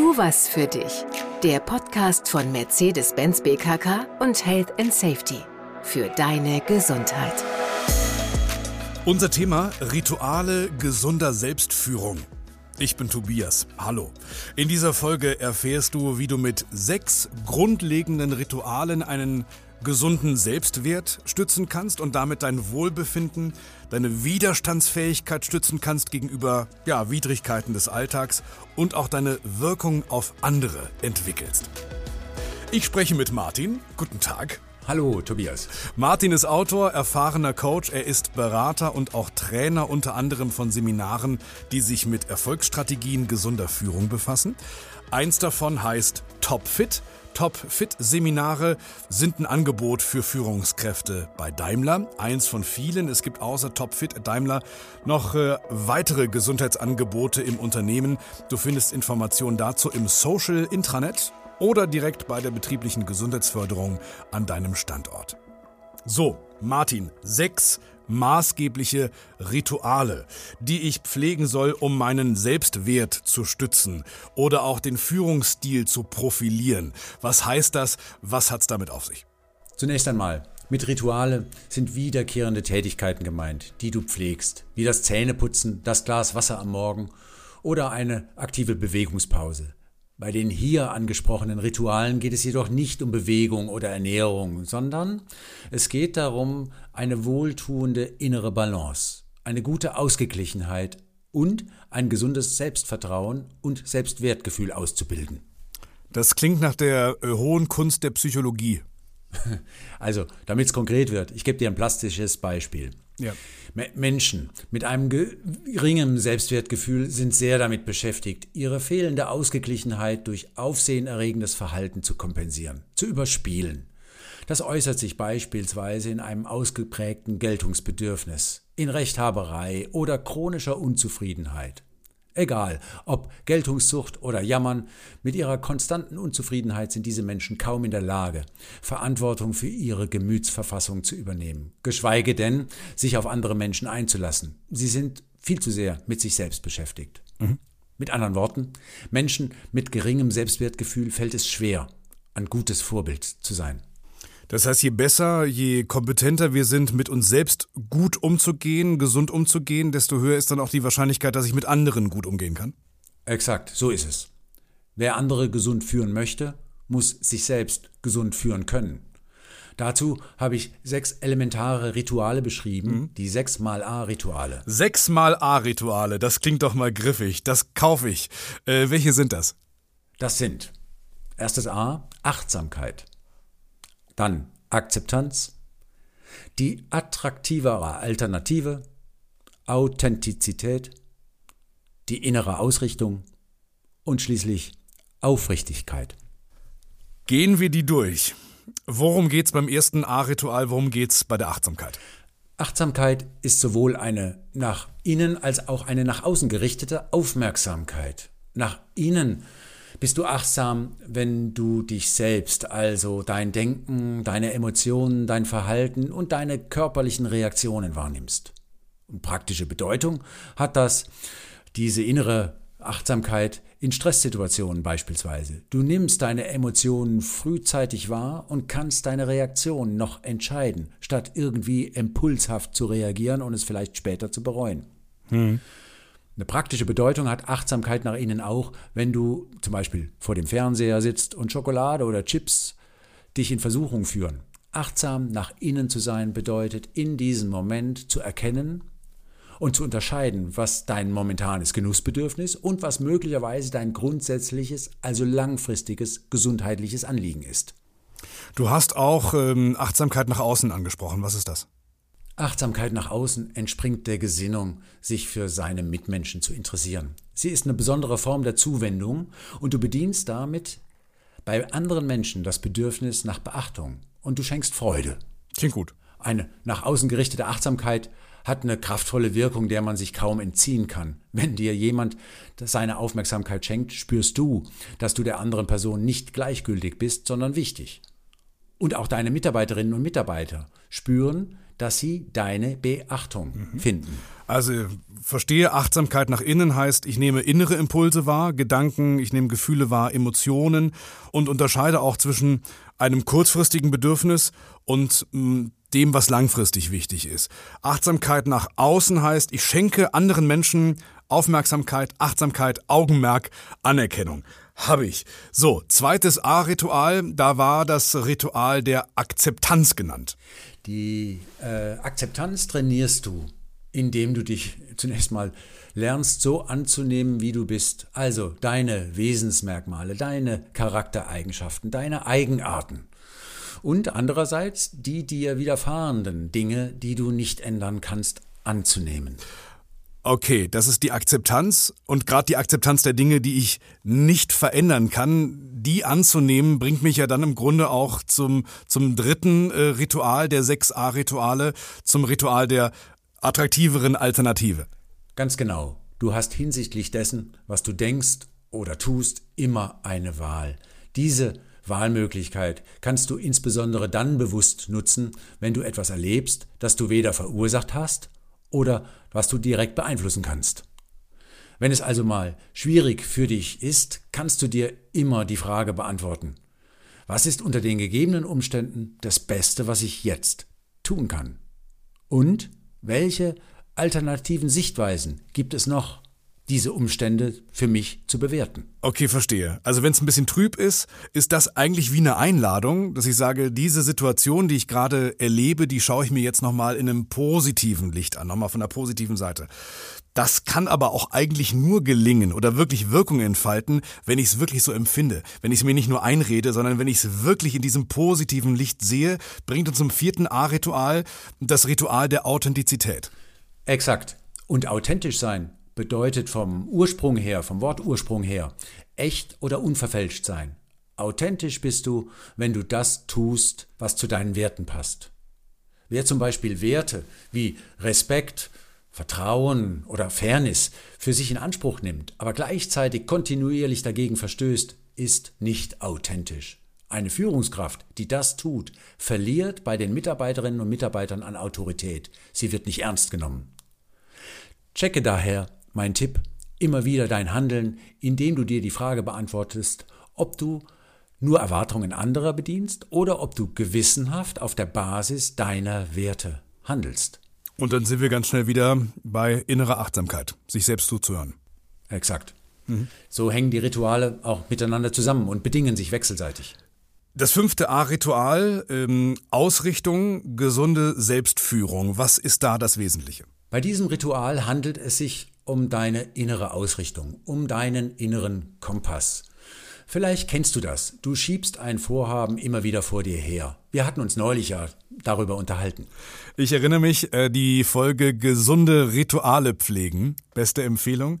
Tu was für dich. Der Podcast von Mercedes-Benz BKK und Health and Safety. Für deine Gesundheit. Unser Thema Rituale gesunder Selbstführung. Ich bin Tobias. Hallo. In dieser Folge erfährst du, wie du mit sechs grundlegenden Ritualen einen gesunden Selbstwert stützen kannst und damit dein Wohlbefinden, deine Widerstandsfähigkeit stützen kannst gegenüber ja, Widrigkeiten des Alltags und auch deine Wirkung auf andere entwickelst. Ich spreche mit Martin. Guten Tag. Hallo, Tobias. Martin ist Autor, erfahrener Coach, er ist Berater und auch Trainer unter anderem von Seminaren, die sich mit Erfolgsstrategien gesunder Führung befassen. Eins davon heißt Topfit. Top-Fit-Seminare sind ein Angebot für Führungskräfte bei Daimler. Eins von vielen. Es gibt außer Top-Fit Daimler noch äh, weitere Gesundheitsangebote im Unternehmen. Du findest Informationen dazu im Social Intranet oder direkt bei der betrieblichen Gesundheitsförderung an deinem Standort. So, Martin, sechs maßgebliche Rituale, die ich pflegen soll, um meinen Selbstwert zu stützen oder auch den Führungsstil zu profilieren. Was heißt das? Was hat's damit auf sich? Zunächst einmal, mit Rituale sind wiederkehrende Tätigkeiten gemeint, die du pflegst, wie das Zähneputzen, das Glas Wasser am Morgen oder eine aktive Bewegungspause. Bei den hier angesprochenen Ritualen geht es jedoch nicht um Bewegung oder Ernährung, sondern es geht darum, eine wohltuende innere Balance, eine gute Ausgeglichenheit und ein gesundes Selbstvertrauen und Selbstwertgefühl auszubilden. Das klingt nach der äh, hohen Kunst der Psychologie. Also, damit es konkret wird, ich gebe dir ein plastisches Beispiel. Ja. Menschen mit einem geringen Selbstwertgefühl sind sehr damit beschäftigt, ihre fehlende Ausgeglichenheit durch aufsehenerregendes Verhalten zu kompensieren, zu überspielen. Das äußert sich beispielsweise in einem ausgeprägten Geltungsbedürfnis, in Rechthaberei oder chronischer Unzufriedenheit. Egal, ob Geltungssucht oder Jammern, mit ihrer konstanten Unzufriedenheit sind diese Menschen kaum in der Lage, Verantwortung für ihre Gemütsverfassung zu übernehmen, geschweige denn, sich auf andere Menschen einzulassen. Sie sind viel zu sehr mit sich selbst beschäftigt. Mhm. Mit anderen Worten, Menschen mit geringem Selbstwertgefühl fällt es schwer, ein gutes Vorbild zu sein. Das heißt, je besser, je kompetenter wir sind, mit uns selbst gut umzugehen, gesund umzugehen, desto höher ist dann auch die Wahrscheinlichkeit, dass ich mit anderen gut umgehen kann. Exakt, so ist es. Wer andere gesund führen möchte, muss sich selbst gesund führen können. Dazu habe ich sechs elementare Rituale beschrieben, mhm. die sechs mal A-Rituale. Sechs mal A-Rituale, das klingt doch mal griffig, das kaufe ich. Äh, welche sind das? Das sind erstes A, Achtsamkeit. Dann Akzeptanz, die attraktivere Alternative, Authentizität, die innere Ausrichtung und schließlich Aufrichtigkeit. Gehen wir die durch. Worum geht es beim ersten A-Ritual, worum geht es bei der Achtsamkeit? Achtsamkeit ist sowohl eine nach innen als auch eine nach außen gerichtete Aufmerksamkeit. Nach innen bist du achtsam, wenn du dich selbst, also dein Denken, deine Emotionen, dein Verhalten und deine körperlichen Reaktionen wahrnimmst? Und praktische Bedeutung hat das diese innere Achtsamkeit in Stresssituationen beispielsweise. Du nimmst deine Emotionen frühzeitig wahr und kannst deine Reaktion noch entscheiden, statt irgendwie impulshaft zu reagieren und es vielleicht später zu bereuen. Hm. Eine praktische Bedeutung hat Achtsamkeit nach innen auch, wenn du zum Beispiel vor dem Fernseher sitzt und Schokolade oder Chips dich in Versuchung führen. Achtsam nach innen zu sein bedeutet, in diesem Moment zu erkennen und zu unterscheiden, was dein momentanes Genussbedürfnis und was möglicherweise dein grundsätzliches, also langfristiges gesundheitliches Anliegen ist. Du hast auch ähm, Achtsamkeit nach außen angesprochen. Was ist das? Achtsamkeit nach außen entspringt der Gesinnung, sich für seine Mitmenschen zu interessieren. Sie ist eine besondere Form der Zuwendung und du bedienst damit bei anderen Menschen das Bedürfnis nach Beachtung und du schenkst Freude. Klingt gut. Eine nach außen gerichtete Achtsamkeit hat eine kraftvolle Wirkung, der man sich kaum entziehen kann. Wenn dir jemand seine Aufmerksamkeit schenkt, spürst du, dass du der anderen Person nicht gleichgültig bist, sondern wichtig. Und auch deine Mitarbeiterinnen und Mitarbeiter spüren, dass sie deine Beachtung mhm. finden. Also verstehe, Achtsamkeit nach innen heißt, ich nehme innere Impulse wahr, Gedanken, ich nehme Gefühle wahr, Emotionen und unterscheide auch zwischen einem kurzfristigen Bedürfnis und mh, mm, dem, was langfristig wichtig ist. Achtsamkeit nach außen heißt, ich schenke anderen Menschen Aufmerksamkeit, Achtsamkeit, Augenmerk, Anerkennung. Habe ich. So, zweites A-Ritual, da war das Ritual der Akzeptanz genannt. Die äh, Akzeptanz trainierst du indem du dich zunächst mal lernst, so anzunehmen, wie du bist. Also deine Wesensmerkmale, deine Charaktereigenschaften, deine Eigenarten. Und andererseits die dir widerfahrenden Dinge, die du nicht ändern kannst, anzunehmen. Okay, das ist die Akzeptanz und gerade die Akzeptanz der Dinge, die ich nicht verändern kann, die anzunehmen, bringt mich ja dann im Grunde auch zum, zum dritten äh, Ritual der 6a-Rituale, zum Ritual der attraktiveren Alternative. Ganz genau. Du hast hinsichtlich dessen, was du denkst oder tust, immer eine Wahl. Diese Wahlmöglichkeit kannst du insbesondere dann bewusst nutzen, wenn du etwas erlebst, das du weder verursacht hast oder was du direkt beeinflussen kannst. Wenn es also mal schwierig für dich ist, kannst du dir immer die Frage beantworten, was ist unter den gegebenen Umständen das Beste, was ich jetzt tun kann? Und welche alternativen Sichtweisen gibt es noch, diese Umstände für mich zu bewerten? Okay, verstehe. Also wenn es ein bisschen trüb ist, ist das eigentlich wie eine Einladung, dass ich sage, diese Situation, die ich gerade erlebe, die schaue ich mir jetzt nochmal in einem positiven Licht an, nochmal von der positiven Seite. Das kann aber auch eigentlich nur gelingen oder wirklich Wirkung entfalten, wenn ich es wirklich so empfinde. Wenn ich es mir nicht nur einrede, sondern wenn ich es wirklich in diesem positiven Licht sehe, bringt uns zum vierten A-Ritual das Ritual der Authentizität. Exakt. Und authentisch sein bedeutet vom Ursprung her, vom Wortursprung her, echt oder unverfälscht sein. Authentisch bist du, wenn du das tust, was zu deinen Werten passt. Wer zum Beispiel Werte wie Respekt, Vertrauen oder Fairness für sich in Anspruch nimmt, aber gleichzeitig kontinuierlich dagegen verstößt, ist nicht authentisch. Eine Führungskraft, die das tut, verliert bei den Mitarbeiterinnen und Mitarbeitern an Autorität. Sie wird nicht ernst genommen. Checke daher, mein Tipp, immer wieder dein Handeln, indem du dir die Frage beantwortest, ob du nur Erwartungen anderer bedienst oder ob du gewissenhaft auf der Basis deiner Werte handelst. Und dann sind wir ganz schnell wieder bei innerer Achtsamkeit, sich selbst zuzuhören. Exakt. Mhm. So hängen die Rituale auch miteinander zusammen und bedingen sich wechselseitig. Das fünfte A-Ritual, ähm, Ausrichtung, gesunde Selbstführung. Was ist da das Wesentliche? Bei diesem Ritual handelt es sich um deine innere Ausrichtung, um deinen inneren Kompass. Vielleicht kennst du das. Du schiebst ein Vorhaben immer wieder vor dir her. Wir hatten uns neulich ja darüber unterhalten. Ich erinnere mich, äh, die Folge Gesunde Rituale pflegen, beste Empfehlung.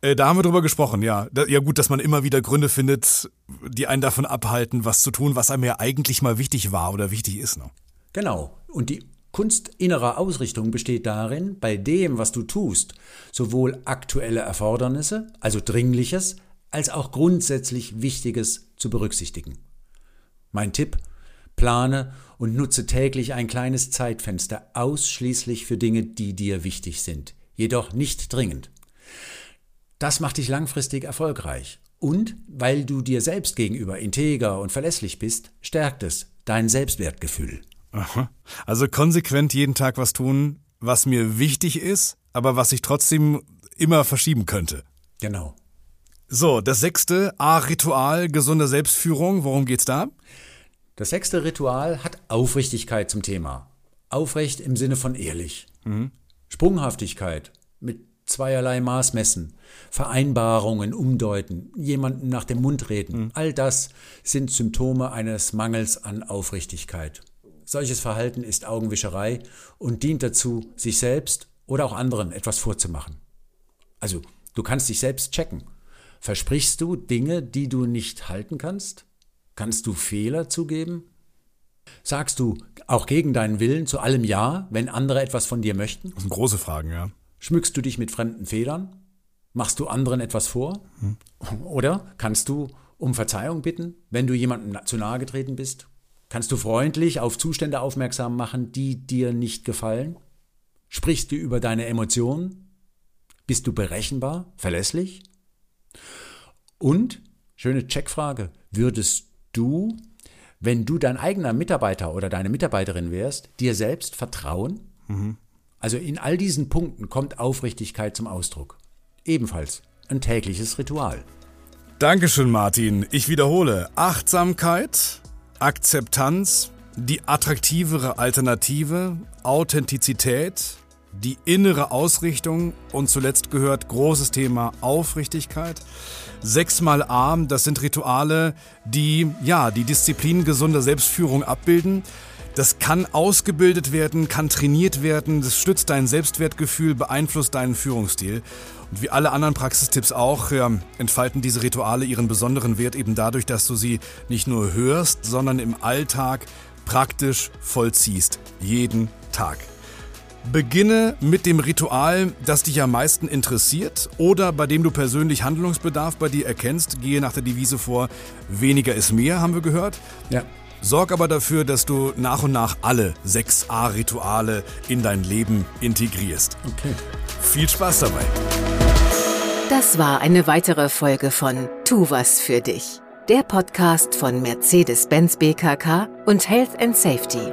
Äh, da haben wir drüber gesprochen, ja. Ja gut, dass man immer wieder Gründe findet, die einen davon abhalten, was zu tun, was einem ja eigentlich mal wichtig war oder wichtig ist. Ne? Genau. Und die Kunst innerer Ausrichtung besteht darin, bei dem, was du tust, sowohl aktuelle Erfordernisse, also Dringliches, als auch grundsätzlich Wichtiges zu berücksichtigen. Mein Tipp, plane und nutze täglich ein kleines Zeitfenster ausschließlich für Dinge, die dir wichtig sind, jedoch nicht dringend. Das macht dich langfristig erfolgreich. Und weil du dir selbst gegenüber integer und verlässlich bist, stärkt es dein Selbstwertgefühl. Aha. Also konsequent jeden Tag was tun, was mir wichtig ist, aber was ich trotzdem immer verschieben könnte. Genau. So, das sechste A-Ritual gesunder Selbstführung. Worum geht's da? Das sechste Ritual hat Aufrichtigkeit zum Thema. Aufrecht im Sinne von ehrlich. Mhm. Sprunghaftigkeit mit zweierlei Maß messen, Vereinbarungen umdeuten, jemanden nach dem Mund reden. Mhm. All das sind Symptome eines Mangels an Aufrichtigkeit. Solches Verhalten ist Augenwischerei und dient dazu, sich selbst oder auch anderen etwas vorzumachen. Also, du kannst dich selbst checken. Versprichst du Dinge, die du nicht halten kannst? Kannst du Fehler zugeben? Sagst du auch gegen deinen Willen zu allem Ja, wenn andere etwas von dir möchten? Das sind große Fragen, ja. Schmückst du dich mit fremden Federn? Machst du anderen etwas vor? Hm. Oder kannst du um Verzeihung bitten, wenn du jemandem zu nahe getreten bist? Kannst du freundlich auf Zustände aufmerksam machen, die dir nicht gefallen? Sprichst du über deine Emotionen? Bist du berechenbar, verlässlich? Und, schöne Checkfrage, würdest du, wenn du dein eigener Mitarbeiter oder deine Mitarbeiterin wärst, dir selbst vertrauen? Mhm. Also in all diesen Punkten kommt Aufrichtigkeit zum Ausdruck. Ebenfalls ein tägliches Ritual. Dankeschön, Martin. Ich wiederhole. Achtsamkeit, Akzeptanz, die attraktivere Alternative, Authentizität, die innere Ausrichtung und zuletzt gehört großes Thema Aufrichtigkeit. Sechsmal Arm, das sind Rituale, die ja die Disziplin gesunder Selbstführung abbilden. Das kann ausgebildet werden, kann trainiert werden, das stützt dein Selbstwertgefühl, beeinflusst deinen Führungsstil. Und wie alle anderen Praxistipps auch, ja, entfalten diese Rituale ihren besonderen Wert eben dadurch, dass du sie nicht nur hörst, sondern im Alltag praktisch vollziehst. Jeden Tag. Beginne mit dem Ritual, das dich am meisten interessiert oder bei dem du persönlich Handlungsbedarf bei dir erkennst. Gehe nach der Devise vor, weniger ist mehr, haben wir gehört. Ja. Sorg aber dafür, dass du nach und nach alle 6a-Rituale in dein Leben integrierst. Okay. Viel Spaß dabei. Das war eine weitere Folge von Tu was für dich. Der Podcast von Mercedes-Benz BKK und Health and Safety.